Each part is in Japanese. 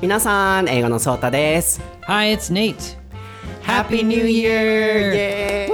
皆さん、英語のソータです。 Hi, it's Nate. Happy New Year! Yay!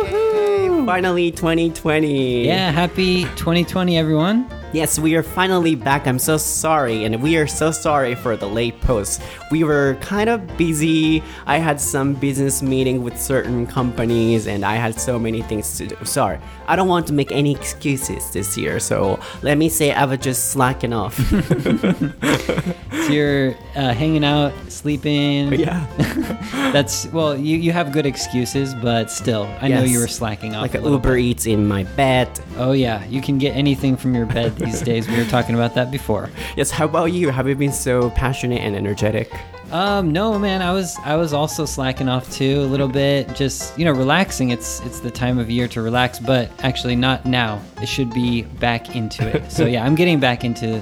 Finally 2020. Yeah, happy 2020, everyone. Yes, we are finally back. I'm so sorry, and we are so sorry for the late post. We were kind of busy. I had some business meeting with certain companies, and I had so many things to do. Sorry, I don't want to make any excuses this year, so let me say I was just slacking off. So you're uh, hanging out, sleeping. yeah, That's well, you, you have good excuses, but still, I know you were slacking off. like a Uber bit. Eats in my bed. Oh yeah, you can get anything from your bed these days. We were talking about that before. Yes, how about you? Have you been so passionate and energetic? Um, no, man, I was I was also slacking off too a little bit. Just you know, relaxing. It's it's the time of year to relax, but actually not now. It should be back into it. so yeah, I'm getting back into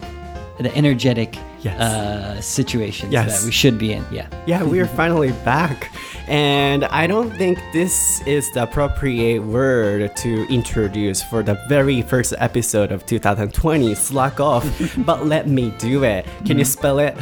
the energetic Yes. uh, situations Yes. that we should be in. Yeah. Yeah, we are finally back. And I don't think this is the appropriate word to introduce for the very first episode of 2020, Slack Off. but let me do it. Can you spell it?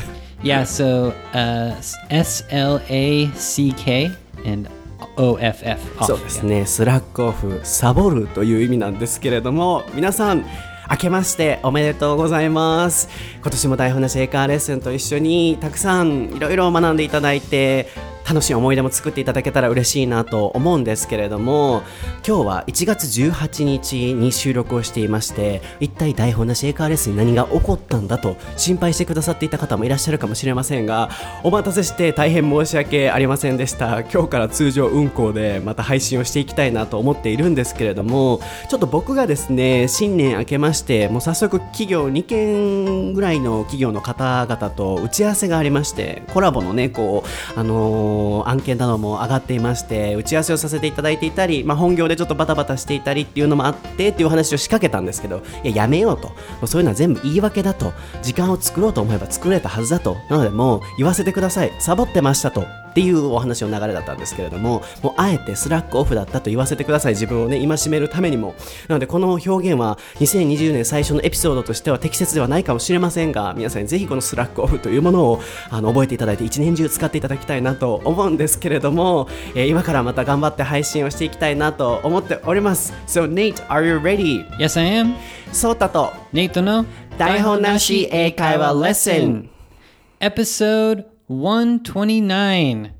Yeah, so uh, S L A C K and O F F. off. そうですね、スラックオフ、サボるという意味なんですけれども、皆さん、 明けましておめでとうございます。今年も台本なし英会話レッスンと一緒にたくさんいろいろ学んでいただいて、楽しい思い出も作っていただけたら嬉しいなと思うんですけれども今日は1月18日に収録をしていまして一体台本なし英会話レッスに何が起こったんだと心配してくださっていた方もいらっしゃるかもしれませんがお待たせして大変申し訳ありませんでした。今日から通常運行でまた配信をしていきたいなと思っているんですけれどもちょっと僕がですね新年明けましてもう早速企業2件ぐらいの企業の方々と打ち合わせがありましてコラボのねこうあのー案件なども上がっていまして打ち合わせをさせていただいていたり、まあ、本業でちょっとバタバタしていたりっていうのもあってっていう話を仕掛けたんですけどいややめようと。もうそういうのは全部言い訳だと。時間を作ろうと思えば作れたはずだと。なのでもう言わせてください。サボってましたと。っていうお話の流れだったんですけれどももうあえてスラックオフだったと言わせてください。自分をね戒めるためにも。なのでこの表現は2020年最初のエピソードとしては適切ではないかもしれませんが皆さんにぜひこのスラックオフというものをあの覚えていただいて一年中使っていただきたいなと思うんですけれども、えー今からまた頑張って配信をしていきたいなと思っております。So Nate, are you ready? Yes, I am. ソータと Nate no 台本なし英会話レッスン Episode 129.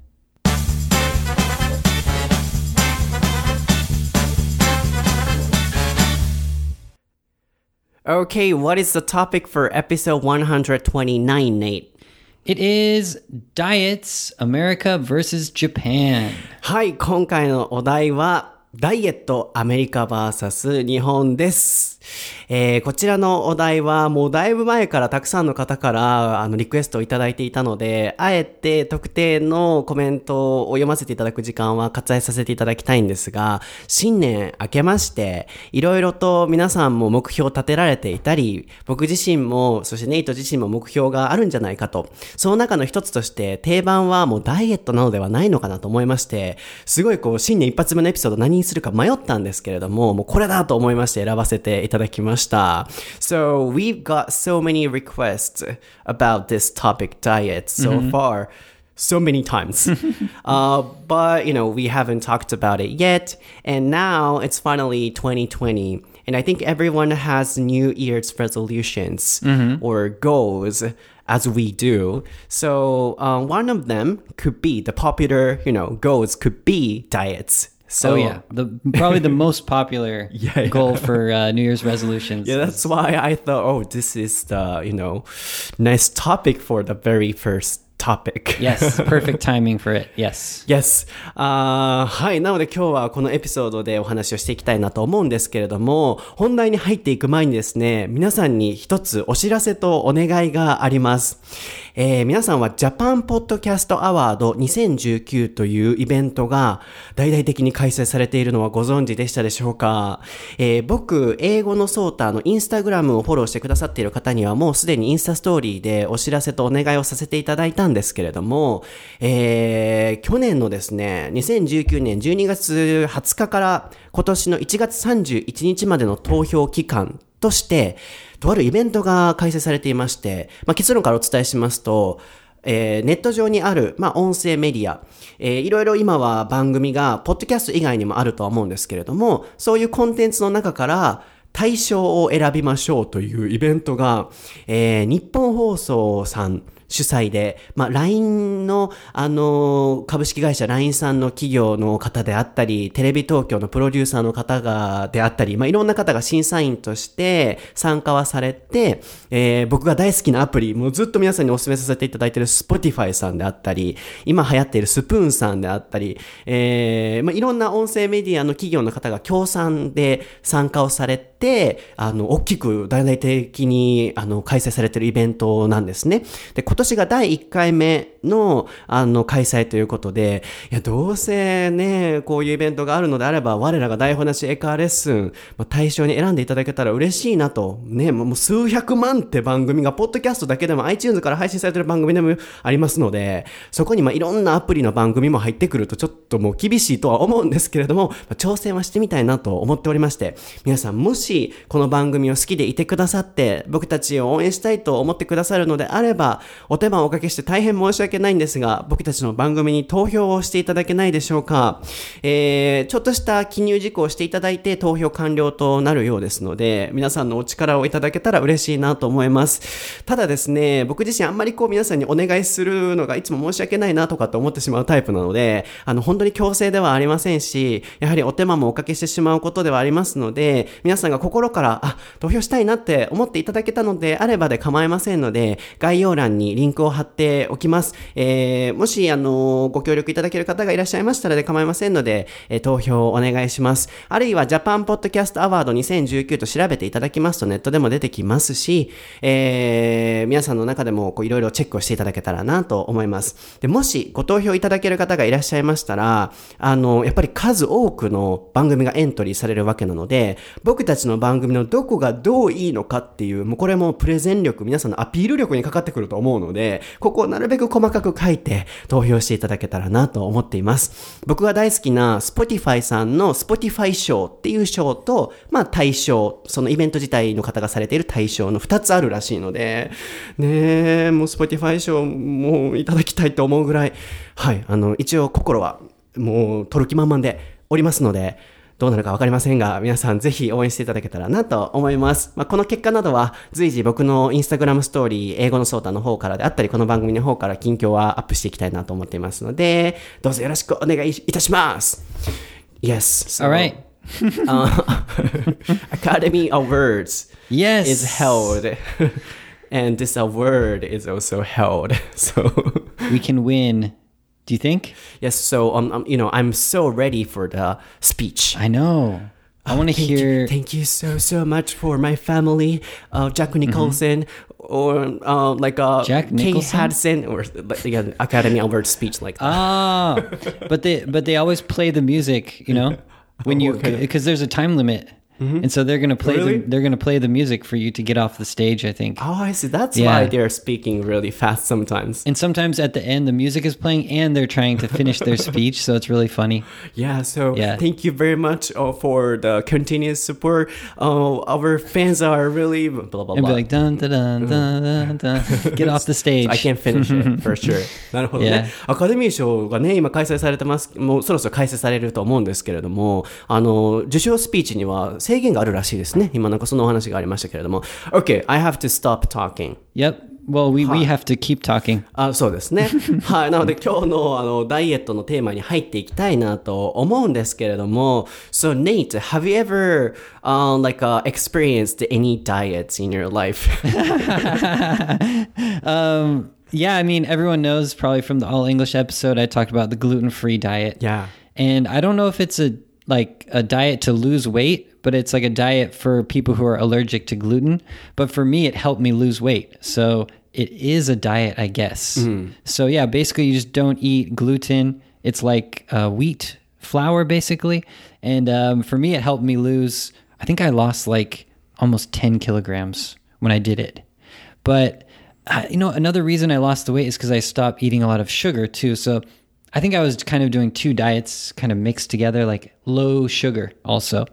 Okay, what is the topic for episode 129, Nate? It is diets America versus Japan. はい、今回のお題は、 ダイエットアメリカ VS 日本です。えーこちらのお題はもうだいぶ前からたくさんの方からあのリクエストをいただいていたので、あえて特定のコメントを読ませていただく時間は割愛させていただきたいんですが、新年明けまして、いろいろと皆さんも目標を立てられていたり、僕自身も、そしてネイト自身も目標があるんじゃないかと。その中の一つとして、定番はもうダイエットなのではないのかなと思いまして、すごいこう、新年一発目のエピソード何にするか迷ったんですけれども、もうこれだと思いまして選ばせていただきました。So, we've got so many requests about this topic diet so far. so many times. uh, but, you know, we haven't talked about it yet. And now it's finally 2020. And I think everyone has New Year's resolutions or goals as we do. So uh, one of them could be the popular, you know, goals could be diets. So oh yeah, the probably the most popular Yeah, yeah. goal for uh, New Year's resolutions. Yeah, that's why I thought, oh, this is the, you know, nice topic for the very first topic. yes, perfect timing for it. Yes. Yes. あーはい。なので今日はこのエピソードでお話をしていきたいなと思うんですけれども、本題に入っていく前にですね、皆さんに一つお知らせとお願いがあります。えー皆さんはジャパンポッドキャストアワード2019というイベントが大々的に開催されているのはご存知でしたでしょうか、えー僕、英語のソーターのインスタグラムをフォローしてくださっている方にはもうすでにインスタストーリーでお知らせとお願いをさせていただいたんですけれども、えー去年のですね、2019年12月20日から今年の1月31日までの投票期間として、とあるイベントが開催されていまして、まあ、結論からお伝えしますと、えーネット上にある、まあ、音声メディア、えーいろいろ今は番組が、ポッドキャスト以外にもあるとは思うんですけれども、そういうコンテンツの中から、対象を選びましょうというイベントが、えー日本放送さん主催で、まあ、LINE の、あの株式会社 LINE さんの企業の方であったり、テレビ東京のプロデューサーの方が、であったり、まあ、いろんな方が審査員として参加はされて、えー僕が大好きなアプリ、もうずっと皆さんにお勧めさせていただいている Spotify さんであったり、今流行っているスプーンさんであったり、えーまあ、いろんな音声メディアの企業の方が協賛で参加をされて、あの、大きく大々的に、あの、開催されているイベントなんですね。で、今今年が第1回目の、あの、開催ということで、いや、どうせね、こういうイベントがあるのであれば、我らが台本なしエカーレッスン、まあ、対象に選んでいただけたら嬉しいなと。ね、もう数百万って番組が、ポッドキャストだけでも iTunes から配信されてる番組でもありますので、そこにまあいろんなアプリの番組も入ってくるとちょっともう厳しいとは思うんですけれども、まあ挑戦はしてみたいなと思っておりまして、皆さんもしこの番組を好きでいてくださって、僕たちを応援したいと思ってくださるのであれば、お手間をおかけして大変申し訳ないんですが、僕たちの番組に投票をしていただけないでしょうか。えー、ちょっとした記入事項をしていただいて投票完了となるようですので、皆さんのお力をいただけたら嬉しいなと思います。ただですね、僕自身あんまりこう皆さんにお願いするのがいつも申し訳ないなとかって思ってしまうタイプなので、あの本当に強制ではありませんし、やはりお手間もおかけしてしまうことではありますので、皆さんが心から、あ、投票したいなって思っていただけたのであればで構いませんので、概要欄にリンクを貼っておきます。えー、もし、あの、ご協力いただける方がいらっしゃいましたらで構いませんので、えー投票をお願いします。あるいは、ジャパンポッドキャストアワード2019と調べていただきますとネットでも出てきますし、えー、皆さんの中でもこういろいろチェックをしていただけたらなと思います。で、もしご投票いただける方がいらっしゃいましたら、あの、やっぱり数多くの番組がエントリーされるわけなので、僕たちの番組のどこがどういいのかっていう、もうこれもプレゼン力、皆さんのアピール力にかかってくると思うのので、ここをなるべく細かく書いて投票していただけたらなと思っています。僕が大好きな Spotify さんの Spotify 賞っていう賞と、まあ対象、そのイベント自体の方がされている対象の2つあるらしいので、ねえ、もう Spotify 賞もういただきたいと思うぐらい、はい、あの、一応心はもう取る気満々でおりますので、どうなるかわかりませんが、皆さんぜひ応援していただけたらなと思います。まあ、この結果などは随時僕のインスタグラムストーリー、英語のソータの方からであったり、この番組の方から近況はアップしていきたいなと思っていますので、どうぞよろしくお願いいたします。Yes. So, All right. uh, Academy Awards Yes. is held. And this award is also held. So We can win. Do you think? yes, so um, um, you know, I'm so ready for the speech. I know. I want to Thank hear. You, thank you so so much for my family, uh, Jack Nicholson, or uh, like uh, Jack Kate Nicholson? Hudson, or like the Academy Award speech like that. Ah, but they but they always play the music, you know, when you Okay. because there's a time limit, and so they're gonna play Really? the, they're gonna play the music for you to get off the stage. I think. oh, I see. That's Yeah. why they're speaking really fast sometimes. And sometimes at the end, the music is playing, and they're trying to finish their speech, so it's really funny. Yeah. So Yeah. thank you very much uh, for the continuous support. Uh, our fans are really blah blah blah. And be like dun dun dun dun dun, dun. get off the stage. I can finish it for sure. なるほどね。 Yeah. アカデミー賞がね、今開催されてます。もうそろそろ開催されると思うんですけれども、あの、受賞スピーチには 制限があるらしいですね。今なんかそのお話がありましたけれども。Okay, I have to stop talking. Yep. Well, we, we have to keep talking. あそうですね。はい。なので今日のあのダイエットのテーマに入っていきたいなと思うんですけれども。So Nate, have you ever、um, like、uh, experienced any diets in your life? Um, yeah, I mean, everyone knows probably from the all English episode, I talked about the gluten free diet. Yeah. And I don't know if it's a like a diet to lose weight, but it's like a diet for people who are allergic to gluten. But for me, it helped me lose weight. So it is a diet, I guess. So yeah, basically, you just don't eat gluten. It's like uh, wheat flour, basically. And um, for me, it helped me lose. I think I lost like almost 10 kilograms when I did it. But uh, you know, another reason I lost the weight is because I stopped eating a lot of sugar too. So I think I was kind of doing two diets kind of mixed together, like low sugar also.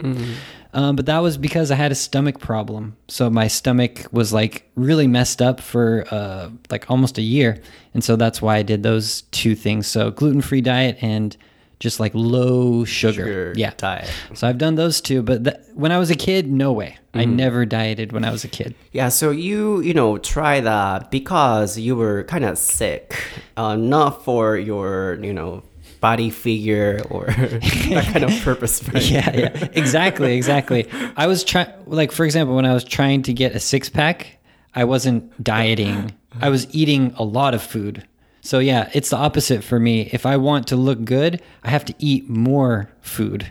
Um, but that was because I had a stomach problem. So my stomach was like really messed up for uh, like almost a year. And so that's why I did those two things. So gluten free diet and just like low sugar. Sugar yeah. diet. So I've done those two. But th- when I was a kid, no way. I never dieted when I was a kid. Yeah, so you you know try that because you were kind of sick, uh, not for your you know body figure or that kind of purpose. Right? yeah, yeah, exactly, exactly. I was trying, like, for example, when I was trying to get a six pack, I wasn't dieting. I was eating a lot of food. So yeah, it's the opposite for me. If I want to look good, I have to eat more food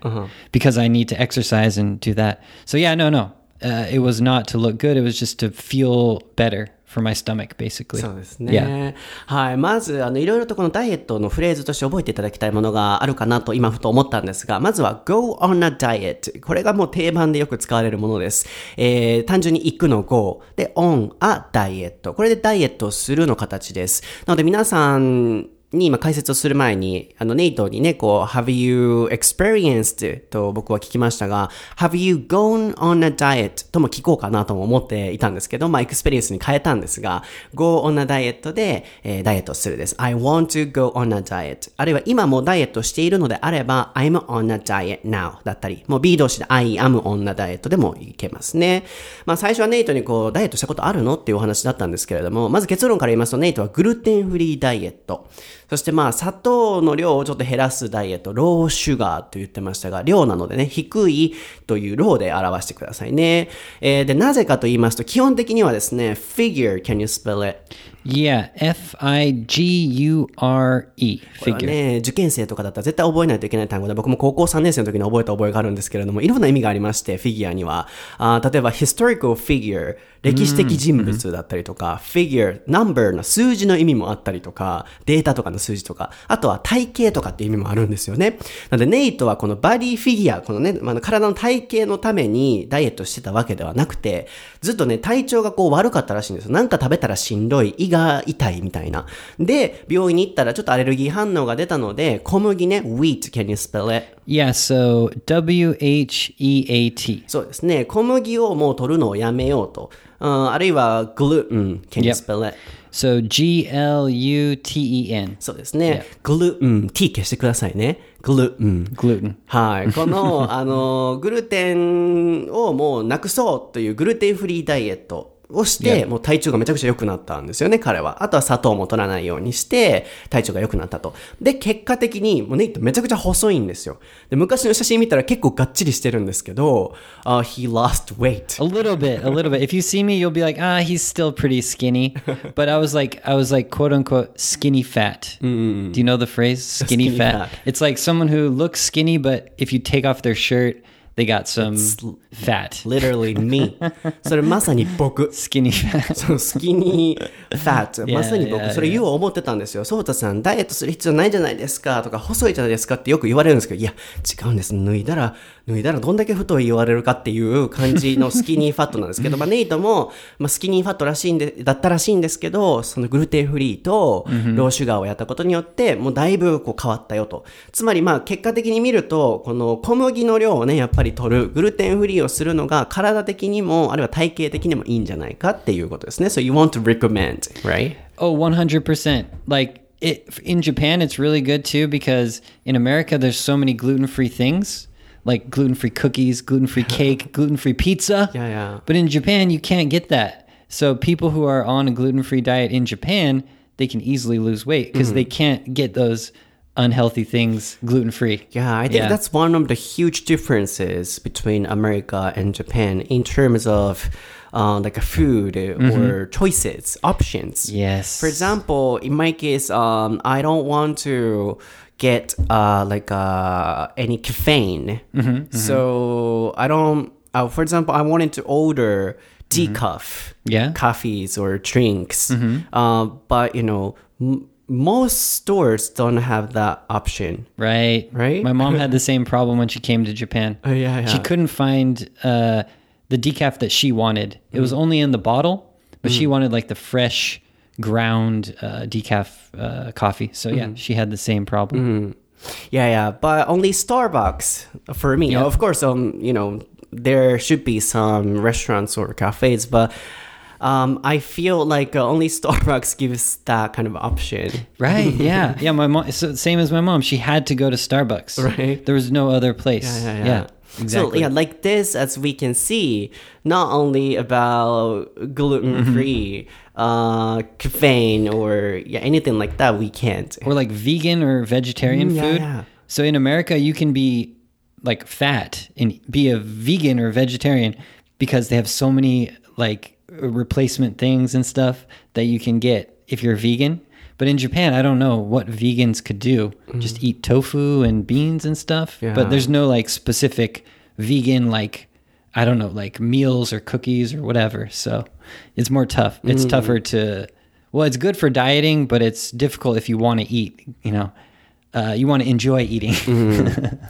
because I need to exercise and do that. So yeah, no, no, uh, it was not to look good. It was just to feel better for my stomach, basically. そうです Yeah. ね。はい。まず、あの、いろいろとこのダイエットのフレーズとして覚えていただきたいものがあるかなと今ふと思ったんですが、まずは go on a diet。これがもう定番でよく使われるものです。えー、単純に行くの go。で、on a diet。これでダイエットをするの形です。なので皆さん、に今解説をする前に、あの、ネイトにね、こう、have you experienced と僕は聞きましたが、have you gone on a diet とも聞こうかなとも思っていたんですけど、まあ、 experience に変えたんですが、go on a diet で、えーダイエットするです。I want to go on a diet あるいは今もダイエットしているのであれば、I'm on a diet now だったり、もう B 動詞で I am on a diet でもいけますね。まあ、最初はネイトにこう、ダイエットしたことあるのっていうお話だったんですけれども、まず結論から言いますと、ネイトはグルテンフリーダイエット。そしてまあ、砂糖の量をちょっと減らすダイエット、ローシュガーと言ってましたが、量なのでね、低いというローで表してくださいね。えーで、なぜかと言いますと、基本的にはですね、figure, can you spell it? Yeah, F I G U R E これは figure. ね、受験生とかだったら絶対覚えないといけない単語で、僕も高校3年生の時に覚えた覚えがあるんですけれども、いろんな意味がありまして、フィギュアには。あー例えば、historical figure、歴史的人物だったりとか、figure、number の数字の意味もあったりとか、データとかの数字とか、あとは体型とかっていう意味もあるんですよね。なので、ネイトはこのバディフィギュア、このね、あの体の体型のためにダイエットしてたわけではなくて、ずっとね、体調がこう悪かったらしいんですよ。なんか食べたらしんどい、胃が痛いみたいな。で、病院に行ったらちょっとアレルギー反応が出たので、小麦ね、wheat, can you spell it? Yeah, so W H E A T. そうですね。小麦をもう取るのをやめようと。うん、あるいは gluten, can you Yep. spell it? So G L U T E N. そうですね。gluten, t 消してくださいね。gluten. Gluten. はい。この、あの、グルテンをもうなくそうというグルテンフリーダイエットをして、もう体調がめちゃくちゃ良くなったんですよね、彼は。あとは砂糖も取らないようにして、体調が良くなったと。で、結果的に、もうネイトめちゃくちゃ細いんですよ。で、昔の写真見たら結構がっちりしてるんですけど、uh, he lost weight. A little bit, a little bit. If you see me, you'll be like, ah, he's still pretty skinny. But I was like, I was like, quote unquote, skinny fat. Do you know the phrase skinny, Skinny fat? fat. It's like someone who looks skinny, but if you take off their shirt, they got some fat. literally me. それまさに僕。Skinny fat. そのスキニーファット。まさに僕、それ言おう思ってたんですよ。そうたさん、ダイエットする必要ないじゃないですかとか、細いじゃないですかってよく言われるんですけど、いや、違うんです。脱いだら、脱いだらどんだけ太い言われるかっていう感じのスキニーファットなんですけど、まあ、ネイトも、まあ、スキニーファットらしいんで、だったらしいんですけど、そのグルテンフリーとローシュガーをやったことによって、もうだいぶこう変わったよと。つまりまあ、結果的に見ると、この小麦の量をね、やっぱり取る、グルテンフリーをするのが体的にも、あるいは体型的にもいいんじゃないかっていうことですね。So you want to recommend, right? Oh, 100%. Like it in Japan it's really good too because in America there's so many gluten-free things, like gluten-free cookies, gluten-free cake, gluten-free pizza. Yeah, yeah. But in Japan you can't get that. So people who are on a gluten-free diet in Japan, they can easily lose weight because they can't get those unhealthy things gluten-free. Yeah, I think Yeah. that's one of the huge differences between America and Japan in terms of uh, like a food or choices, options. Yes. For example, in my case, um, I don't want to get uh, like uh, any caffeine. So I don't. Uh, for example, I wanted to order decaf Yeah. coffees or drinks, uh, but you know. M- most stores don't have that option. Right. Right? My mom had the same problem when she came to Japan. Oh, yeah, She couldn't find uh, the decaf that she wanted. It was only in the bottle, but she wanted like the fresh ground uh, decaf uh, coffee. So yeah, she had the same problem. Yeah, yeah, but only Starbucks for me. Of course, um, you know, there should be some restaurants or cafes, but um, I feel like uh, only Starbucks gives that kind of option. Right? Yeah, yeah. My mom, so same as my mom. She had to go to Starbucks. Right. There was no other place. Yeah, yeah, yeah. exactly. So yeah, like this, as we can see, not only about gluten free, uh, caffeine, or yeah, anything like that, we can't. or like vegan or vegetarian Mm, yeah, food. yeah. So in America, you can be like fat and be a vegan or vegetarian because they have so many like replacement things and stuff that you can get if you're vegan. But in Japan, I don't know what vegans could do. Just eat tofu and beans and stuff. Mm. Yeah. But there's no like specific vegan like I don't know like meals or cookies or whatever. So it's more tough. It's tougher to well, it's good for dieting, but it's difficult if you want to eat. You know, uh, you want to enjoy eating.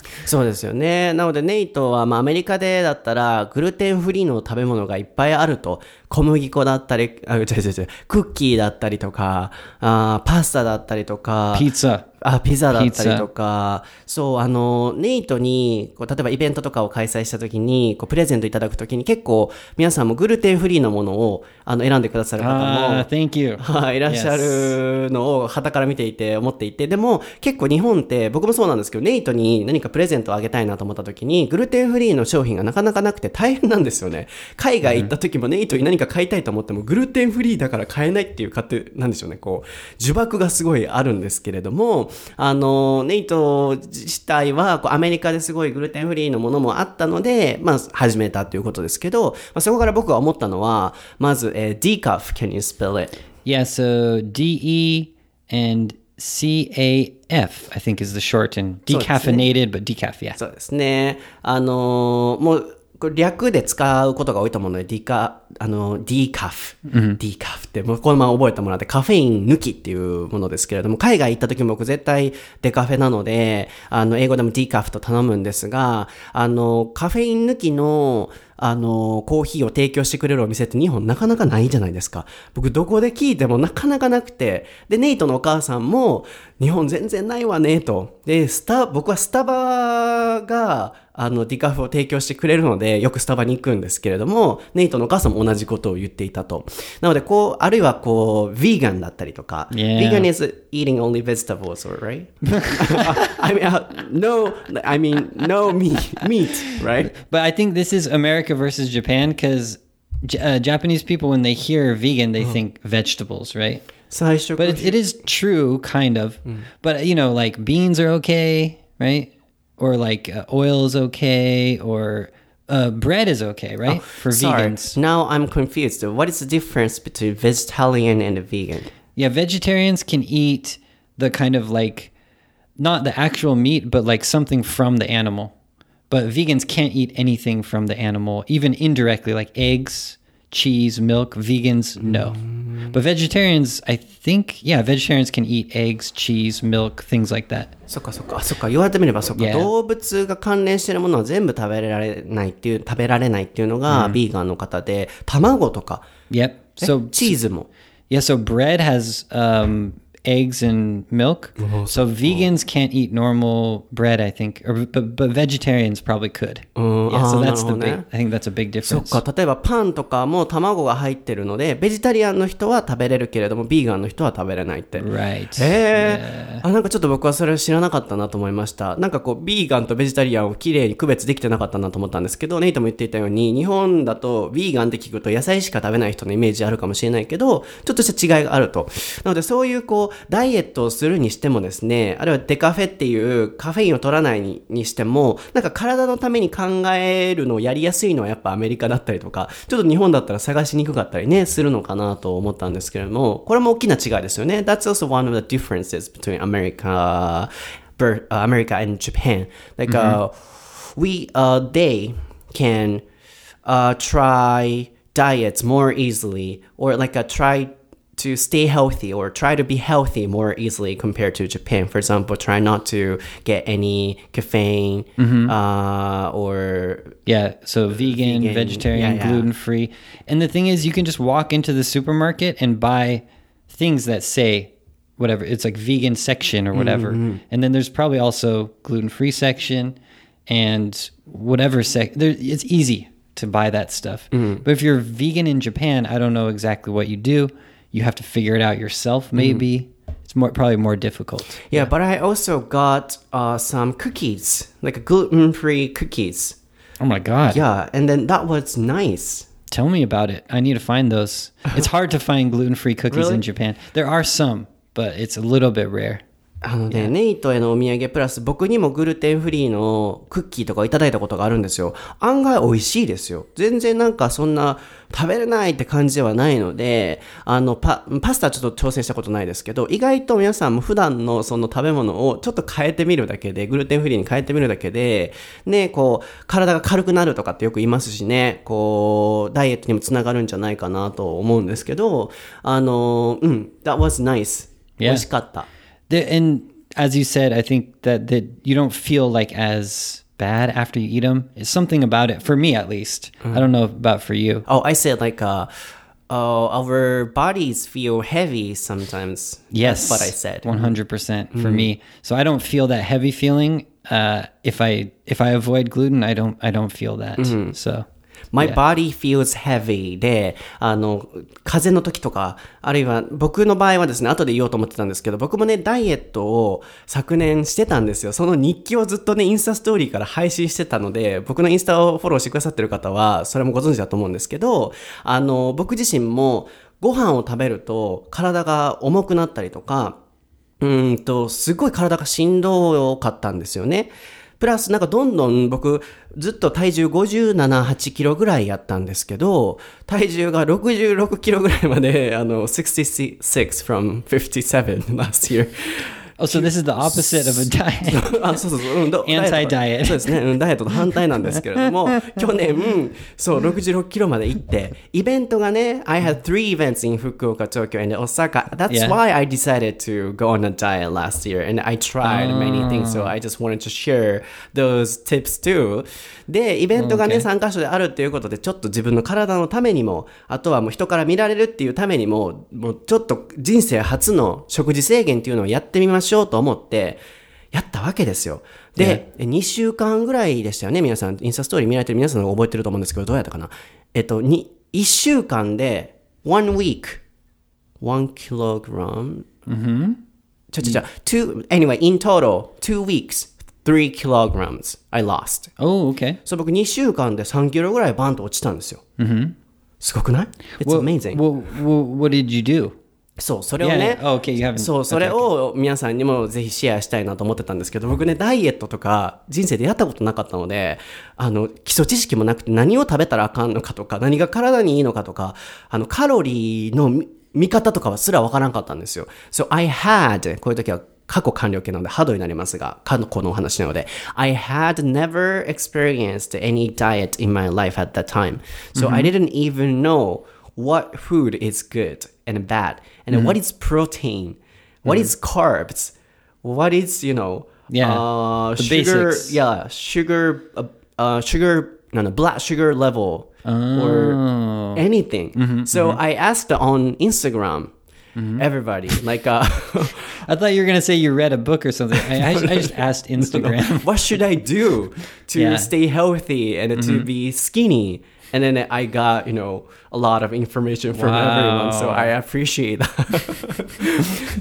そうですよね。なので、ネイトは、まあ、アメリカでだったら、グルテンフリーの食べ物がいっぱいあると。 小麦粉だったり、あ、違う違う違う、クッキーだったりとか、あーパスタだったりとか、Pizza. あ、ピザだったりとか、そう、あの、ネイトに、こう例えばイベントとかを開催した時に、こうプレゼントいただく時に結構、皆さんもグルテンフリーのものを、あの、選んでくださる方も、Ah, thank you. はい、いらっしゃるのを旗から見ていて思っていて、でも結構日本って僕もそうなんですけど、ネイトに何かプレゼントをあげたいなと思った時に、グルテンフリーの商品がなかなかなくて大変なんですよね。海外行った時もネイトに何か買いたいと思っても、グルテンフリーだから買えないっていう勝手なんでしょうね。こう、呪縛がすごいあるんですけれども、あの、ネイト自体はこうアメリカですごいグルテンフリーのものもあったので、まあ始めたということですけど、まあ、そこから僕が思ったのは、まず、えー、decaf, can you spell it? Yeah, so D E and C A F, I think is the shorten. Decaffeinated, but decaf, yeah. そうですね。あのーもう、これ略で使うことが多いと思うので、ディカ、あの、ディカフ。ディカフって、もうこのまま覚えてもらって、カフェイン抜きっていうものですけれども、海外行った時も僕絶対デカフェなので、あの、英語でもディカフと頼むんですが、あの、カフェイン抜きの、あの、コーヒーを提供してくれるお店って日本なかなかないじゃないですか。僕どこで聞いてもなかなかなくて。で、ネイトのお母さんも、日本全然ないわね、と。で、スタ、僕はスタバが、あの、ディカフを提供してくれるので、よくスタバに行くんですけれども、ネイトのお母さんも同じことを言っていたと。なので、こう、あるいはこう、ヴィーガンだったりとか、Yeah. vegan is eating only vegetables, right? I mean, uh, no, I mean, no meat, meat, right? But I think this is America versus Japan because uh, Japanese people, when they hear vegan, they think vegetables, right? 最初 But it, it is true, kind of. But, you know, like beans are okay, right? Or like uh, oil is okay, or uh, bread is okay, right? For Sorry, vegans. now I'm confused. What is the difference between vegetarian and a vegan? Yeah, vegetarians can eat the kind of like not the actual meat, but like something from the animal. But vegans can't eat anything from the animal, even indirectly, like eggs, cheese, milk. Vegans, no. But vegetarians, I think, yeah, vegetarians can eat eggs, cheese, milk, things like that. そっかそっか、そっか、言われてみればそっか、 Yeah. 動物が関連してるものは全部食べられないっていう、食べられないっていうのが、ビーガンの方で、卵とか、 Yep. え So チーズも。 yeah, so bread has um, eggs and milk. So vegans can't eat normal bread, I think, or but, but vegetarians probably could. yeah, so ah, that's the big. I think that's a big そっ difference. か、例えばパンとかも卵が入ってるので、ベジタリアンの人は食べれるけれども、ビーガンの人は食べれないって。Right. へえ、あ、なんかちょっと僕はそれを知らなかったなと思いました。なんかこう、ビーガンとベジタリアンをきれいに区別できてなかったなと思ったんですけど、ネイトも言っていたように、日本だとビーガンって聞くと野菜しか食べない人のイメージあるかもしれないけど、ちょっとした違いがあると。なのでそういうこう、ダイエットをするにしてもですね、あるいはデカフェっていうカフェインを取らないににしても、なんか体のために考えるのをやりやすいのはやっぱアメリカだったりとか、ちょっと日本だったら探しにくかったりね、するのかなと思ったんですけれども、これも大きな違いですよね。That's also one of the differences between America, uh, America and Japan. Like, uh, we, uh, they can, uh, try diets more easily or like, uh, try to stay healthy or try to be healthy more easily compared to Japan. For example, try not to get any caffeine, mm-hmm. uh, or Yeah, so vegan, Vegan, vegetarian, yeah, yeah. gluten free. And the thing is, you can just walk into the supermarket and buy things that say whatever. It's like vegan section or whatever. Mm-hmm. And then there's probably also gluten free section and whatever sec. There, it's easy to buy that stuff. Mm-hmm. But if you're vegan in Japan, I don't know exactly what you do. You have to figure it out yourself. Maybe it's more probably more difficult. Yeah, but I also got uh, some cookies, like gluten-free cookies. Oh my god! Yeah, and then that was nice. Tell me about it. I need to find those. It's hard to find gluten-free cookies Really? in Japan. There are some, but it's a little bit rare. あのね、ネイトへのお土産プラス僕にもグルテンフリーのクッキーとかいただいたことがあるんですよ。案外美味しいですよ。全然なんかそんな食べれないって感じではないので、あのパ、パスタちょっと挑戦したことないですけど、意外と皆さんも普段のその食べ物をちょっと変えてみるだけで、グルテンフリーに変えてみるだけで、ね、こう、体が軽くなるとかってよく言いますしね、こう、ダイエットにもつながるんじゃないかなと思うんですけど、あの、うん、that was nice. 美味しかった。The, and as you said, I think that that you don't feel like as bad after you eat them. It's something about it for me, at least. I don't know about for you. Oh, I said like uh, oh, our bodies feel heavy sometimes. Yes, That's what I said. One hundred percent for me. So I don't feel that heavy feeling. Uh, if I if I avoid gluten, I don't I don't feel that. So My body feels heavy で、あの、風邪の時とか、あるいは僕の場合はですね、後で言おうと思ってたんですけど、僕もね、ダイエットを昨年してたんですよ。その日記をずっとね、インスタストーリーから配信してたので、僕のインスタをフォローしてくださってる方は、それもご存知だと思うんですけど、あの、僕自身もご飯を食べると体が重くなったりとか、うーんと、すごい体がしんどかったんですよね。プラスなんかどんどん僕ずっと体重57、8キロぐらいやったんですけど、体重が66キロぐらいまで、あの、66 from 57 last year. Oh, so this is the opposite of a diet. あ、そうそうそう。うん、ど Anti-diet そうですね。うん、ダイエットと反対なんですけれども、去年、そう、66キロまで行って、イベントがね、I had three events in 福岡、東京 and Osaka. That's Yeah. why I decided to go on a diet last year and I tried many things, so I just wanted to share those tips too. で、イベントがね、Okay. 3カ所であるっていうことで、ちょっと自分の体のためにも、あとはもう人から見られるっていうためにも、もうちょっと人生初の食事制限っていうのをやってみましょうと思って、やったわけですよ。で、2週間ぐらいでしたよね、皆さん。インスタストーリー見られてる皆さんが覚えてると思うんですけど、どうやったかな。えっと、に1週間で、one week, one kilogram. ちょちょちょ、two, anyway, in total, two weeks, three kilograms I lost. oh, okay. そう、僕2週間で3キロぐらいバンと落ちたんですよ。すごくない ?It's amazing. well, well, what did you do? そう、それを Yeah, ね yeah. Oh, okay, そう、それを皆さんにもぜひシェアしたいなと思ってたんですけど、僕ね、ダイエットとか人生でやったことなかったので、あの、基礎知識もなくて何を食べたらあかんのかとか、何が体にいいのかとか、あの、カロリーの見見方とかはすらわからんかったんですよ。So I had, こういう時は過去完了形なので、ハードになりますが、過去のお話なので、I had never experienced any diet in my life at that time. So I didn't even know what food is good and bad, and what is protein, what is carbs, what is, you know, Yeah, uh, sugar, basics. yeah, sugar, uh, uh, sugar, no, no, blood sugar level, or anything. so I asked on Instagram, everybody, like, uh, I thought you were gonna say you read a book or something. I, I, I just asked Instagram. what should I do to Yeah. stay healthy and to be skinny? And then I got, you know, a lot of information from everyone, so I appreciate that.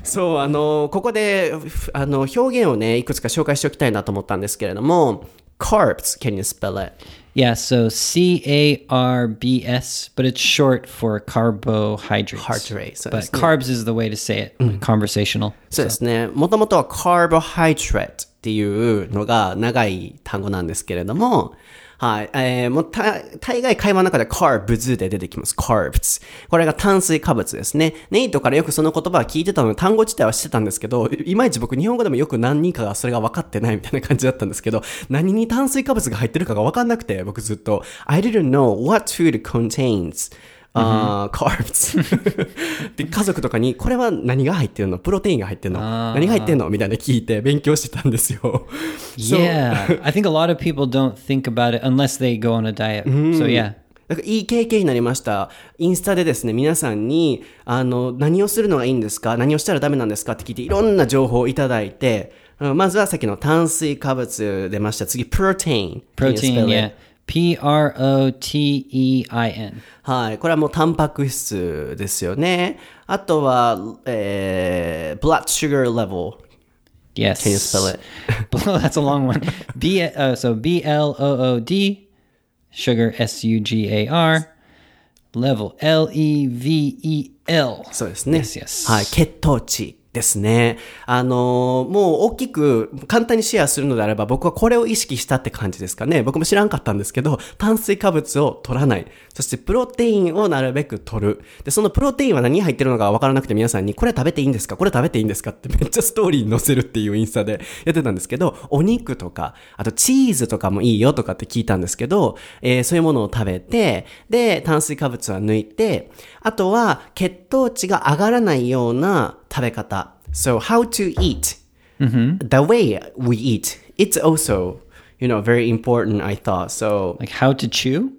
そう、あの、ここで、ふあの、表現をね、いくつか紹介しておきたいなと思ったんですけれども、carbs, can you spell it? Yeah, so C A R B S, but it's short for carbohydrates. Carbohydrates, so But carbs is the way to say it. Conversational. そうですね。もともとは carbohydrate っていうのが長い単語なんですけれども、はい。えー、もうた、大概会話の中で carbs で出てきます。carbs。これが炭水化物ですね。ネイトからよくその言葉は聞いてたので、単語自体は知ってたんですけど、いまいち僕日本語でもよく何人かがそれが分かってないみたいな感じだったんですけど、何に炭水化物が入ってるかが分かんなくて、僕ずっと、I didn't know what food contains あー、carbs で家族とかにこれは何が入ってるの？プロテインが入ってるの？何が入ってんの？みたいな聞いて勉強してたんですよ So- Yeah, I think a lot of people don't think about it unless they go on a diet. So yeah, だからいい経験になりました。インスタでですね、皆さんに、あの、何をするのがいいんですか？何をしたらダメなんですか？って聞いて、いろんな情報をいただいて、うんまずはさっきの炭水化物出ました。次、プロテイン。Can you Protein, spell it? yeah. P R O T E I N. はい。これはもうタンパク質ですよね。あとは、えー、blood sugar level。Yes. Can you spell it? That's a long one. B uh, so B L O O D sugar S U G A R level L E V E L. そうですね。Yes, yes. はい。血糖値ですね。あのーもう大きく簡単にシェアするのであれば僕はこれを意識したって感じですかね。僕も知らんかったんですけど、炭水化物を取らない。そしてプロテインをなるべく取る。で、そのプロテインは何入ってるのかわからなくて皆さんにこれ食べていいんですか？これ食べていいんですか？ってめっちゃストーリーに載せるっていうインスタで やってたんですけど、お肉とか、あとチーズとかもいいよとかって聞いたんですけど、えーそういうものを食べて、で、炭水化物は抜いて、あとは血糖値が上がらないような食べ方。So, how to eat. The way we eat. It's also, you know, very important, I thought. So, Like how to chew?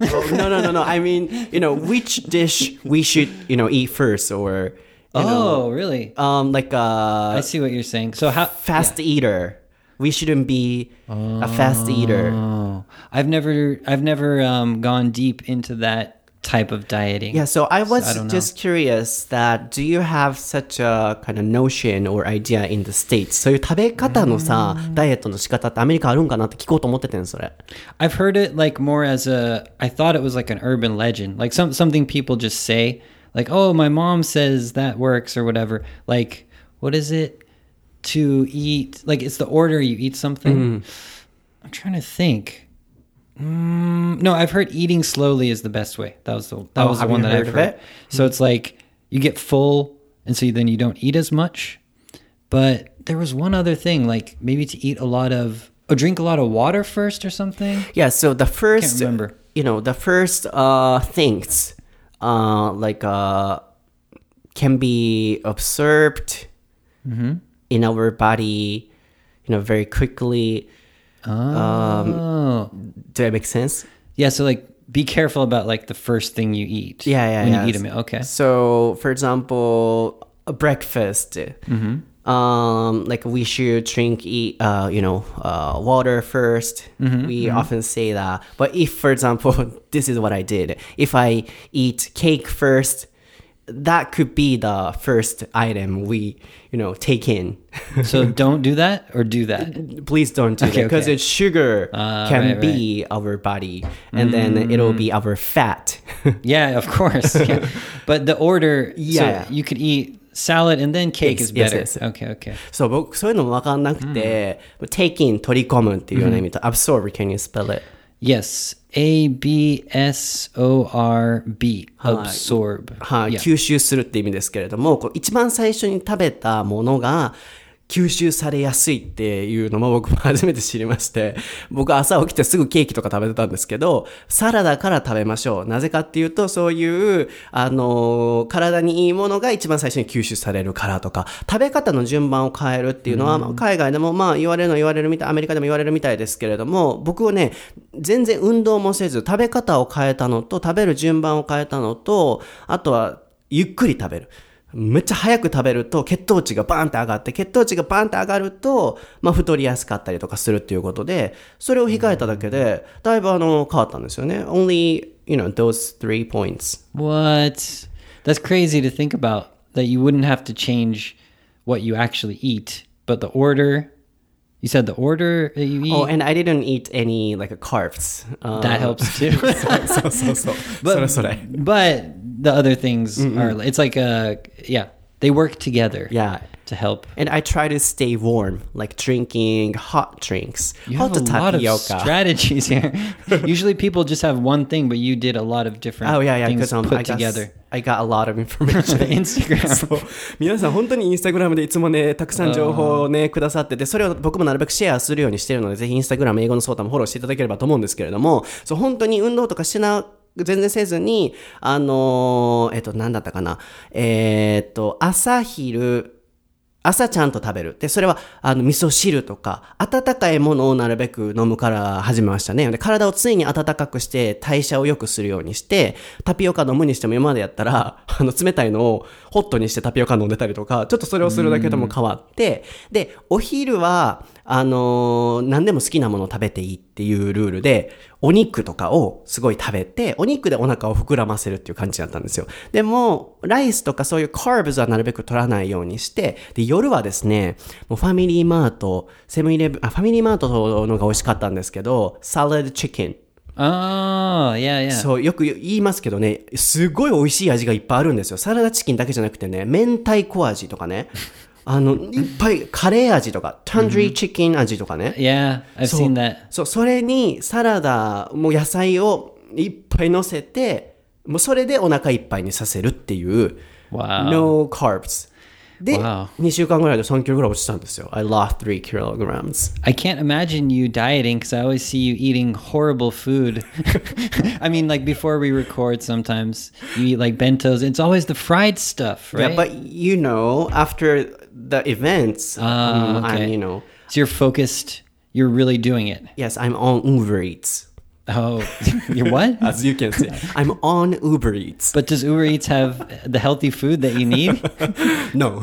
Oh, no, no, no, no. I mean, you know, which dish we should, you know, eat first or, you know, Oh, really? um, like I a see what you're saying. So how fast eater. We shouldn't be a fast eater. Oh, I've never I've never um, gone deep into that type of dieting. Yeah, so I was I don't know. just curious that do you have such a kind of notion or idea in the States? そういう食べ方のさ、ダイエットの仕方ってアメリカあるんかなって聞こうと思っててん、それ。 I've heard it like more as a I thought it was like an urban legend, like some something people just say, like oh my mom says that works or whatever. Like what is it to eat? Like it's the order you eat something. I'm trying to think. Mm, no, I've heard eating slowly is the best way. That was the that Oh, was the one that I've heard. it? So it's like you get full, and so then you don't eat as much. But there was one other thing, like maybe to eat a lot of, or drink a lot of water first or something. Yeah, so the first, remember. you know, the first uh, things, uh, like, uh, can be observed in our body, you know, very quickly. Oh, Do that make sense? yeah. So like, be careful about like the first thing you eat. Yeah, yeah, when yeah. you eat a meal. Okay. So, for example, a breakfast. Um, like we should drink, eat, uh, you know, uh, water 1st we often say that. But if, for example, this is what I did. If I eat cake first, that could be the first item we, you know, take in. So don't do that or do that. Please don't do Okay, that because okay. it's sugar Ah, can right, be our body, and then it'll be our fat. Yeah, of course. Yeah. But the order, Yeah. so you could eat salad and then cake Yes, is yes, better. yes. Okay, okay. そう、僕、そういうのも分かんなくて、take in 取り込むっていうような意味と、absorb, can you spell it? Yes. A B S O R B. Absorb. はい、Yeah. 吸収するって意味ですけれども、こう一番最初に食べたものが、吸収されやすいっていうのも僕も初めて知りまして、僕朝起きてすぐケーキとか食べてたんですけど、サラダから食べましょう。なぜかっていうと、そういう、あのー体にいいものが一番最初に吸収されるからとか、食べ方の順番を変えるっていうのは、まあ海外でもまあ言われるの言われるみたい、アメリカでも言われるみたいですけれども、僕はね、全然運動もせず、食べ方を変えたのと、食べる順番を変えたのと、あとは、ゆっくり食べる。めっちゃ早く食べると血糖値がバーンって上がって、血糖値がバーンって上がると、まあ太りやすかったりとかするっていうことで、それを控えただけで、だいぶあの、変わったんですよね。only, you know, those three points. What? That's crazy to think about that you wouldn't have to change what you actually eat, but the order. You said the order that you eat. Oh, and I didn't eat any, like, carbs. Uh, that helps too. そうそうそう。それそれ。but the other things are it's like a yeah, they work together Yeah. to help. And I try to stay warm, like drinking hot drinks. You hot have a lot of tapioca. strategies here. Usually people just have one thing, but you did a lot of different Oh yeah, yeah, things because um, put I got, together. I got a lot of information. Instagram. そう皆さん本当にインスタグラムでいつもねたくさん情報をねくださっててそれを僕もなるべくシェアするようにしてるのでぜひインスタグラム英語のソータもフォローしていただければと思うんですけれどもそう本当に運動とかしな 全然せずにあのーえっと何だったかなえーっと朝昼朝ちゃんと食べる。で、それは、あの、味噌汁とか、温かいものをなるべく飲むから始めましたね。で、体を常に温かくして、代謝を良くするようにして、タピオカ飲むにしても今までやったら、あの、冷たいのをホットにしてタピオカ飲んでたりとか、ちょっとそれをするだけでも変わって、で、お昼は、あのー何でも好きなものを食べていいっていうルールで、お肉とかをすごい食べて、お肉でお腹を膨らませるっていう感じだったんですよ。でも、ライスとかそういうカーブズはなるべく取らないようにして、で、夜はですね、もうファミリーマート、セブンイレブン、あ、ファミリーマートのが美味しかったんですけど、サラダチキン。Oh, yeah, yeah. そう、よく言いますけどね、すごい美味しい味がいっぱいあるんですよ。サラダチキンだけじゃなくてね、明太子味とかね、あの、いっぱいカレー味とか、タンドリーチキン味とかね。 yeah, I've そう seen that. そう、それにサラダ、もう野菜をいっぱい乗せて、もうそれでお腹いっぱいにさせるっていう、 Wow. no carbs。で、 Wow. 2週間ぐらいで3キロぐらい落ちたんですよ。I lost 3 kilograms. I can't imagine you dieting because I always see you eating horrible food. I mean, like before we record, sometimes you eat like bentos. It's always the fried stuff, right? Yeah, but you know, after the events, Ah, um, okay. I'm, you know, so you're focused. You're really doing it. yes, I'm on Uber Eats. Oh, you're what? As you can see, I'm on Uber Eats. But does Uber Eats have the healthy food that you need? No.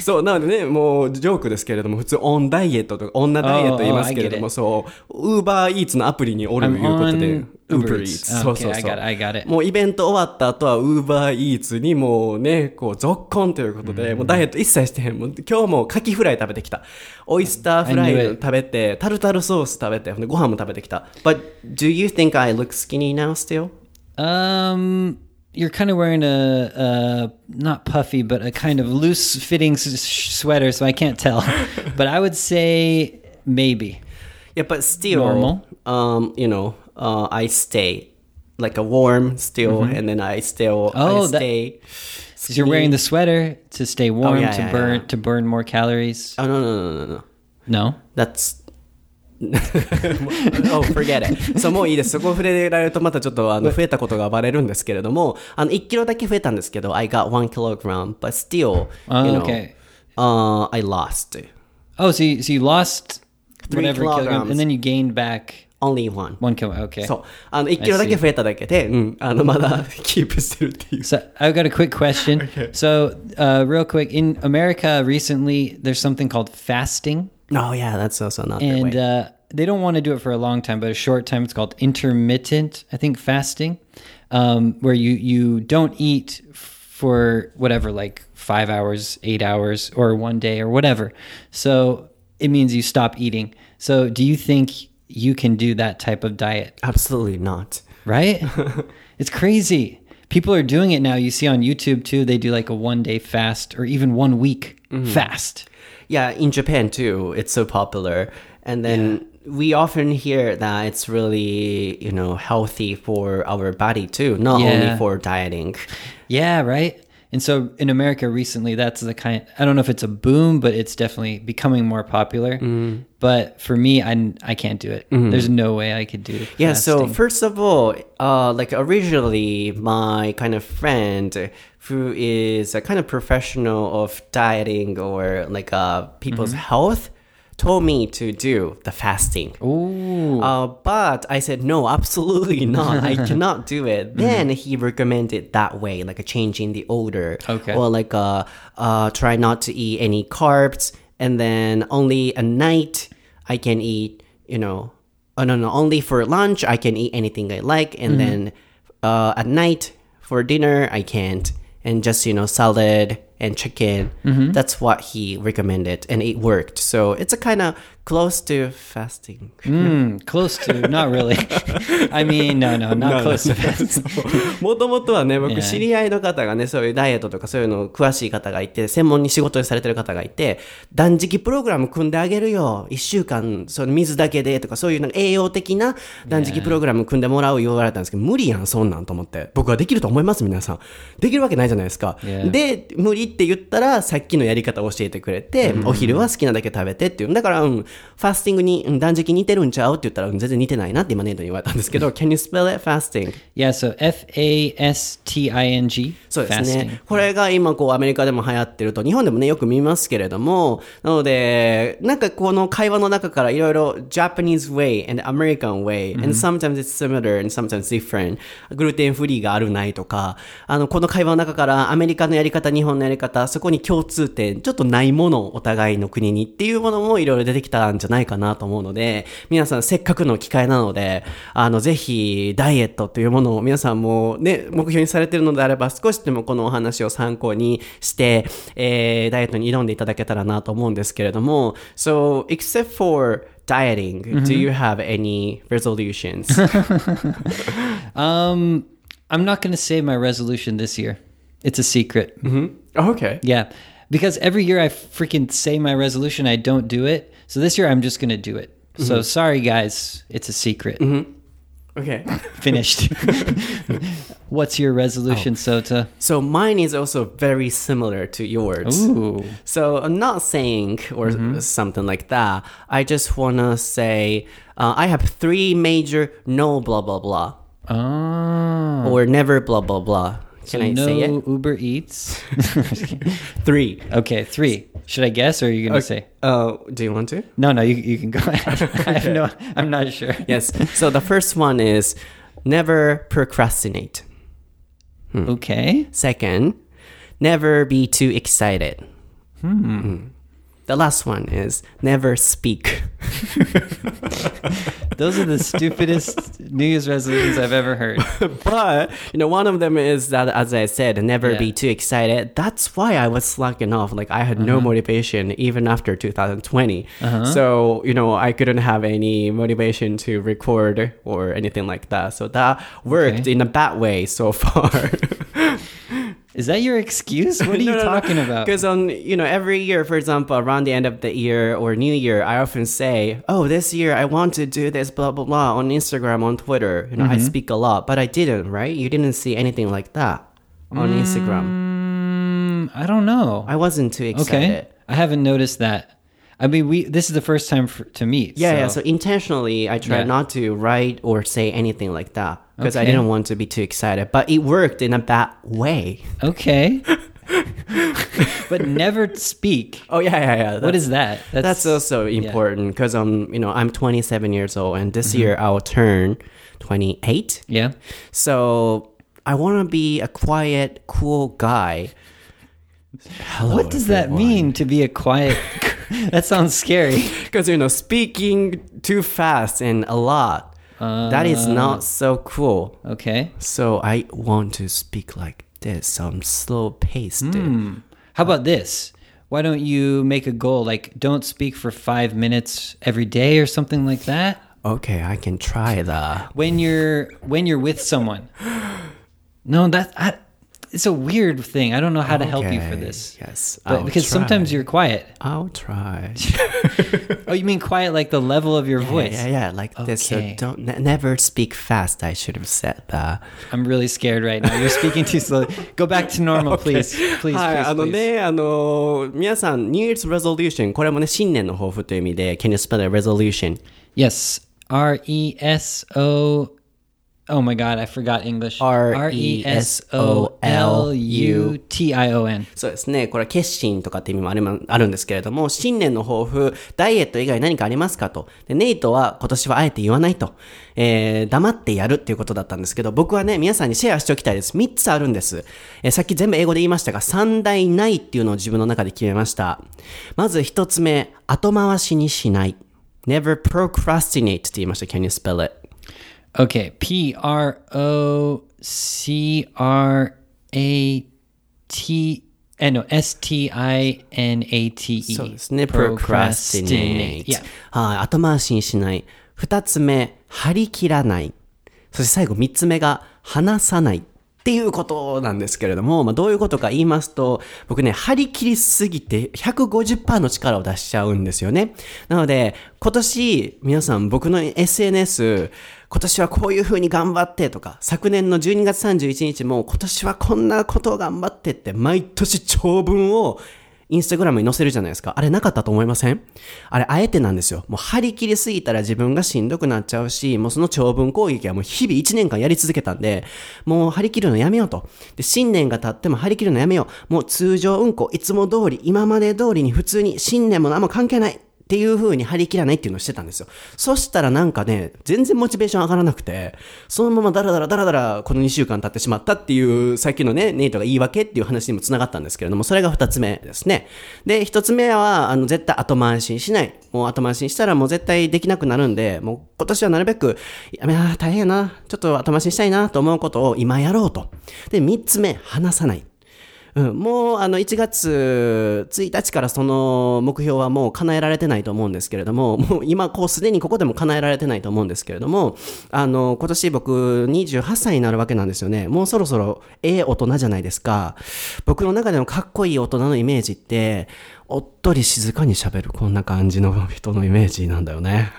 そう、なのでね、もうジョークですけれども、普通オンダイエットとか、女ダイエット言いますけれど Oh, oh, I get も、 it. そう、Uber Eats のアプリにおる I'm いうことで on、 Uber Uber Eats. Eats。そうそう Okay, そう I got it, I got it. もうイベント終わった後は Uber Eats にもうね、こう、続婚ということで、もうダイエット一切してへん。もう今日もカキフライ食べてきた。オイスターフラ I イ knew it. 食べて、タルタルソース食べて、ほんでご飯も食べてきた。But do you think I look skinny now still? Um, you're kind of wearing a, a not puffy, but a kind of loose fitting s- sh- sweater, so I can't tell. but I would say maybe. Yeah, but still, Normal. um, you know, uh, I stay like a warm still, and then I still Oh, I that- stay. 'Cause you're wearing the sweater to stay warm, yeah, to yeah, burn yeah. to burn more calories. Oh no no no no no. No. That's oh, forget it. そう、もういいです。そこ触れられるとまたちょっとあの増えたことがバレるんですけれども、あの1キロだけ増えたんですけど、I got one kilogram, but still, Oh, you know, okay. uh, I lost Oh, so you, so you lost Three whatever kilogram, kilograms. and then you gained back only one. one kilogram. Okay. そう、あの1キロだけ増えただけで、うん、あのまだキープしてるっていう。 So I've got a quick question. So, uh, real quick, in America recently, there's something called fasting, Oh yeah, that's also not the and way. uh, they don't want to do it for a long time, but a short time. It's called intermittent, I think, fasting, um, where you you don't eat for whatever, like five hours, eight hours, or one day, or whatever. So it means you stop eating. So do you think you can do that type of diet? Absolutely not. right? it's crazy. People are doing it now. You see on YouTube too, they do like a one day fast or even one week mm-hmm. fast. Yeah, in Japan too, it's so popular. And then we often hear that it's really, you know, healthy for our body too, not Yeah. only for dieting. Yeah, right? And so in America recently, that's the kind, I don't know if it's a boom, but it's definitely becoming more popular. But for me, I, I can't do it. There's no way I could do it. Yeah, so first of all, uh, like originally, my kind of friend who is a kind of professional of dieting or like uh, people's health told me to do the fasting. Ooh. Uh, but I said, no, absolutely not. I cannot do it. Then he recommended that way, like a changing the order. Okay. Or like uh, uh, try not to eat any carbs. And then only at night I can eat, you know, oh no, no, only for lunch I can eat anything I like. And then uh, at night for dinner I can't. And just, you know, salad and chicken. Mm-hmm. That's what he recommended. And it worked. So it's a kind of close to fasting. Mm, close to, not really. I mean, no, no, not close to fasting. もともとはね、僕.知り合いの方がね、そういうダイエットとかそういうの詳しい方がいて、専門に仕事をされてる方がいて、断食プログラム組んであげるよ。一週間、その水だけでとか、そういうなんか栄養的な断食プログラム組んでもらう言われたんですけど、無理やん、そんなんと思って。僕はできると思います、皆さん。できるわけないじゃないですか。で、無理って言ったら、さっきのやり方を教えてくれて、お昼は好きなだけ食べてっていう。だから、うん、ファスティングにうん断食似てるんちゃうって言ったら、うん全然似てないなって今ネイトに言われたんですけど、Can you spell it fasting? Yeah, so F A S T I N G. そうですね。これが今こうアメリカでも流行ってると、日本でもねよく見ますけれども、なので、なんかこの会話の中からいろいろ Japanese way and American way、and sometimes it's similar and sometimes different グルテンフリーがあるないとか、あのこの会話の中からアメリカのやり方、日本のやり方、そこに共通点、ちょっとないもの、お互いの国にっていうものもいろいろ出てきたんじゃないかなと思うので、皆さんせっかくの機会なので、あのぜひダイエットというものを皆さんもね、目標にされているのであれば少しでもこのお話を参考にして、えーダイエットに挑んでいただけたらなと思うんですけれども、So, except for dieting, do you have any resolutions? Um, I'm not going to say my resolution this year. It's a secret. okay. Yeah, because every year I freaking say my resolution, I don't do it. So this year I'm just going to do it. So mm-hmm. sorry, guys. It's a secret. Mm-hmm. Okay. Finished. What's your resolution, oh. Sota? So mine is also very similar to yours. Ooh. So I'm not saying or mm-hmm. something like that. I just want to say uh, I have three major no blah blah blah Oh. or never blah blah blah. Can I no say it? Uber Eats. Three. okay, three. Should I guess or are you going to say? Uh, do you want to? No, no, you, you can go ahead. I have no, I'm not sure. Yes. so the first one is never procrastinate. Okay. Second, never be too excited. Hmm. The last one is never speak. Those are the stupidest New Year's resolutions I've ever heard. but you know one of them is that as i said never Yeah. be too excited. That's why i was slacking off. Like i had no uh-huh. motivation even after 2020 uh-huh. so you know i couldn't have any motivation to record or anything like that. So that worked Okay. in a bad way so far Is that your excuse? What are you talking about? because on you know every year for example around the end of the year or new year i often say oh this year i want to do this blah blah blah on instagram on twitter you know i speak a lot but i didn't right you didn't see anything like that on instagram Mm, I don't know. i wasn't too excited okay. I haven't noticed that. I mean, we this is the first time for, to meet. yeah yeah so intentionally i try Yeah. not to write or say anything like that because i didn't want to be too excited but it worked in a bad way Okay. but never speak. oh yeah yeah yeah What that's- is that? That's also important because I'm, you know I'm 27 years old and this year mm-hmm. I'll turn 28. Yeah. So I want to be a quiet, cool guy. Hello, What does that mean to be a quiet? that sounds scary. Because you know speaking too fast and a lot that is uh, not so cool. Okay. So I want to speak like this, some slow paced. Hmm. How about this? Why don't you make a goal like don't speak for five minutes every day or something like that? Okay, I can try that. When you're when you're with someone. No, that I, it's a weird thing. I don't know how to help you for Okay, this. Yes, But I'll because sometimes try. you're quiet. I'll try. Oh, you mean quiet like the level of your voice? Yeah, yeah, like this. So Okay. don't ne- never speak fast. I should have said that. I'm really scared right now. You're speaking too slowly. Go back to normal, please. Please, はい、 please, あの please. ね、あの、皆さん、New Year's Resolution、これもね、新年の抱負という意味で、Can you spell it resolution? Yes. R E S O. Oh my God, I forgot English. R E S O L U T I O N. そうですね。これは決心とかって意味もありあるんですけれども、新年の抱負、ダイエット以外何かありますかと。で、ネイトは今年はあえて言わないと。えー、黙ってやるっていうことだったんですけど、僕はね、皆さんにシェアしておきたいです。3つあるんです。えーさっき全部英語で言いましたが、3大ないっていうのを自分の中で決めました。まず1つ目、後回しにしない。never procrastinate って言いました。Can you spell it? Okay. P R O C R A T. eh, No, S T I N A T E. そうですね。procrastinate. Yeah. はい。後回しにしない。二つ目、張り切らない。そして最後三つ目が、話さない。っていうことなんですけれども、まあ、どういうことか言いますと、僕ね、張り切りすぎて150%の力を出しちゃうんですよね。なので、今年、皆さん僕の SNS、今年はこういう風に頑張ってとか、昨年の12月31日も今年はこんなことを頑張ってって、毎年長文をインスタグラムに載せるじゃないですか。あれなかったと思いません？あれ、あえてなんですよ。もう張り切りすぎたら自分がしんどくなっちゃうし、もうその長文攻撃はもう日々1年間やり続けたんで、もう張り切るのやめようと。で、新年が経っても張り切るのやめよう。もう通常運行、いつも通り、今まで通りに普通に、新年も何も関係ない。っていう風に張り切らないっていうのをしてたんですよ。そしたらなんかね、全然モチベーション上がらなくて、そのままダラダラダラダラこの2週間経ってしまったっていう、さっきのね、ネイトが言い訳っていう話にも繋がったんですけれども、それが2つ目ですね。で、1つ目は、あの、絶対後回しにしない。もう後回しにしたらもう絶対できなくなるんで、もう今年はなるべく、いや、大変やな、ちょっと後回しにしたいなと思うことを今やろうと。で、3つ目、話さない。うん、もうあの1月1日からその目標はもう叶えられてないと思うんですけれども、もう今こうすでにここでも叶えられてないと思うんですけれども、あの、今年僕28歳になるわけなんですよね。もうそろそろええ大人じゃないですか。僕の中でもかっこいい大人のイメージって、おっとり静かに喋るこんな感じの人のイメージなんだよね。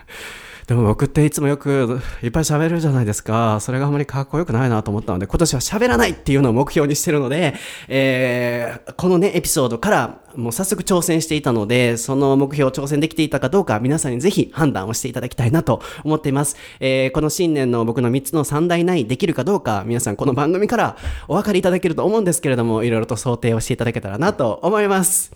でも僕っていつもよくいっぱい喋るじゃないですか。それがあまりかっこよくないなと思ったので、今年は喋らないっていうのを目標にしてるので、えー、このね、エピソードからもう早速挑戦していたので、その目標を挑戦できていたかどうか皆さんにぜひ判断をしていただきたいなと思っています。えー、この新年の僕の3つの三大ないできるかどうか、皆さんこの番組からお分かりいただけると思うんですけれども、いろいろと想定をしていただけたらなと思います。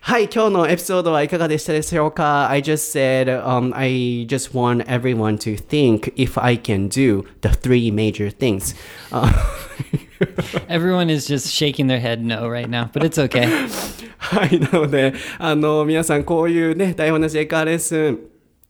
はい、今日のエピソードはいかがでしたでしょうか ?I just said, um, I just want everyone to think if I can do the three major things. Uh, Everyone is just shaking their head no right now, but it's okay. はい。なので、あの、皆さんこういうね、台本なしエカーレッスン、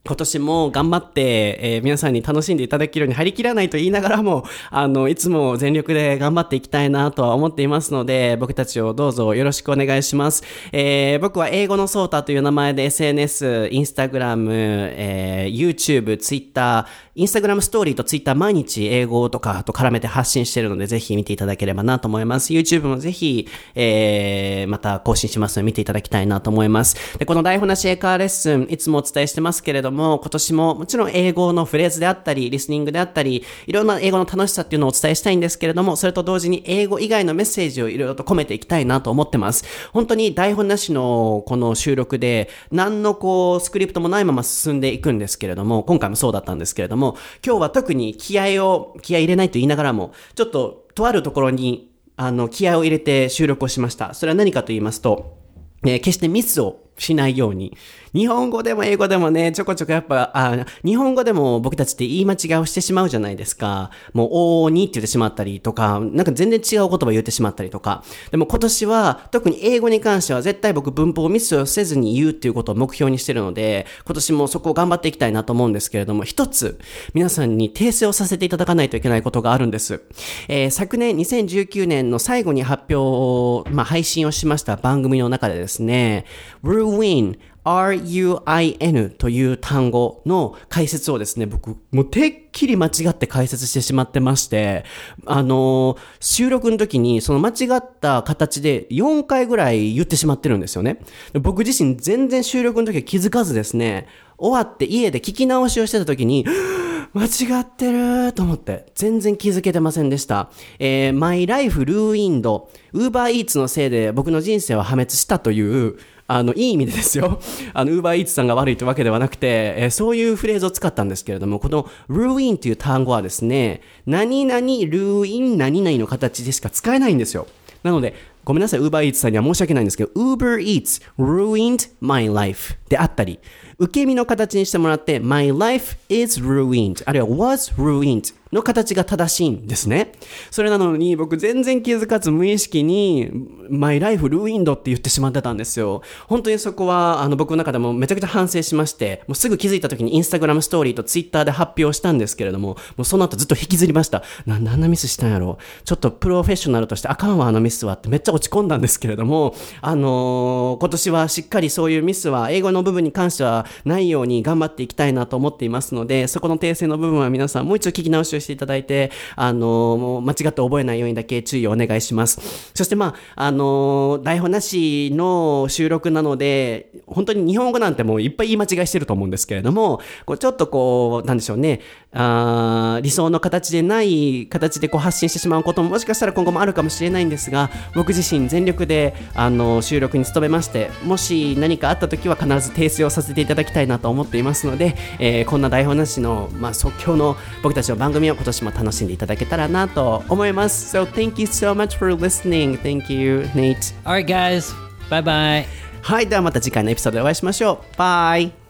今年も頑張って、えー、皆さんに楽しんでいただけるように張り切らないと言いながらも、あの、いつも全力で頑張っていきたいなとは思っていますので、僕たちをどうぞよろしくお願いします。えー、僕は英語のソータという名前で SNS、インスタグラム、えー、YouTube、Twitter、インスタグラムストーリーと Twitter 毎日英語とかと絡めて発信しているので、ぜひ見ていただければなと思います。YouTube もぜひ、えー、また更新しますので見ていただきたいなと思います。で、この台本なし英会話レッスン、いつもお伝えしてますけれども、も今年ももちろん英語のフレーズであったり、リスニングであったり、いろんな英語の楽しさっていうのをお伝えしたいんですけれども、それと同時に英語以外のメッセージをいろいろと込めていきたいなと思ってます。本当に台本なしのこの収録で、何のこう、スクリプトもないまま進んでいくんですけれども、今回もそうだったんですけれども、今日は特に気合を、気合入れないと言いながらも、ちょっと、とあるところに、あの、気合を入れて収録をしました。それは何かと言いますと、えー、決してミスをしないように。日本語でも英語でもね、ちょこちょこやっぱ、あ日本語でも僕たちって言い間違いをしてしまうじゃないですか。もう、おーにって言ってしまったりとか、なんか全然違う言葉言ってしまったりとか。でも今年は、特に英語に関しては絶対僕文法ミスをせずに言うっていうことを目標にしてるので、今年もそこを頑張っていきたいなと思うんですけれども、一つ、皆さんに訂正をさせていただかないといけないことがあるんです。えー、昨年2019年の最後に発表、まあ、配信をしました番組の中でですね、ruin ruin という単語の解説をですね、僕、もうてっきり間違って解説してしまってまして、あのー、収録の時にその間違った形で4回ぐらい言ってしまってるんですよね。僕自身全然収録の時は気づかずですね、終わって家で聞き直しをしてた時に、間違ってると思って、全然気づけてませんでした。えー、マイライフルーインド、ウーバーイーツのせいで僕の人生は破滅したという、あの、いい意味でですよ。あの、ウーバーイーツさんが悪いってわけではなくて、えー、そういうフレーズを使ったんですけれども、このルーインという単語はですね、何々ルーイン何々の形でしか使えないんですよ。なので、ごめんなさい、ウーバーイーツさんには申し訳ないんですけど、Uber Eats ruined my life であったり、受け身の形にしてもらって、my life is ruined あるいは was ruined の形が正しいんですね。それなのに僕全然気づかず無意識に My life ruined って言ってしまってたんですよ。本当にそこはあの僕の中でもめちゃくちゃ反省しまして、もうすぐ気づいた時にインスタグラムストーリーとツイッターで発表したんですけれども、もうその後ずっと引きずりました。な、なんなミスしたんやろちょっとプロフェッショナルとしてあかんわあのミスはってめっちゃ落ち込んだんですけれども、あのー、今年はしっかりそういうミスは英語の部分に関してはないように頑張っていきたいなと思っていますので、そこの訂正の部分は皆さんもう一度聞き直しをしていただいて、あの、もう間違って覚えないようにだけ注意をお願いします。そしてまあ、あの、台本なしの収録なので、本当に日本語なんてもういっぱい言い間違いしてると思うんですけれども、こうちょっとこう、なんでしょうね、あー理想の形でない形でこう発信してしまうことももしかしたら今後もあるかもしれないんですが僕自身全力であの収録に努めましてもし何かあった時は必ず訂正をさせていただきたいなと思っていますので、えーこんな台本なしの、まあ、即興の僕たちの番組を今年も楽しんでいただけたらなと思います。So thank you so much for listening. Thank you Nate. All right, guys. Bye bye. はいではまた次回のエピソードでお会いしましょう。バイ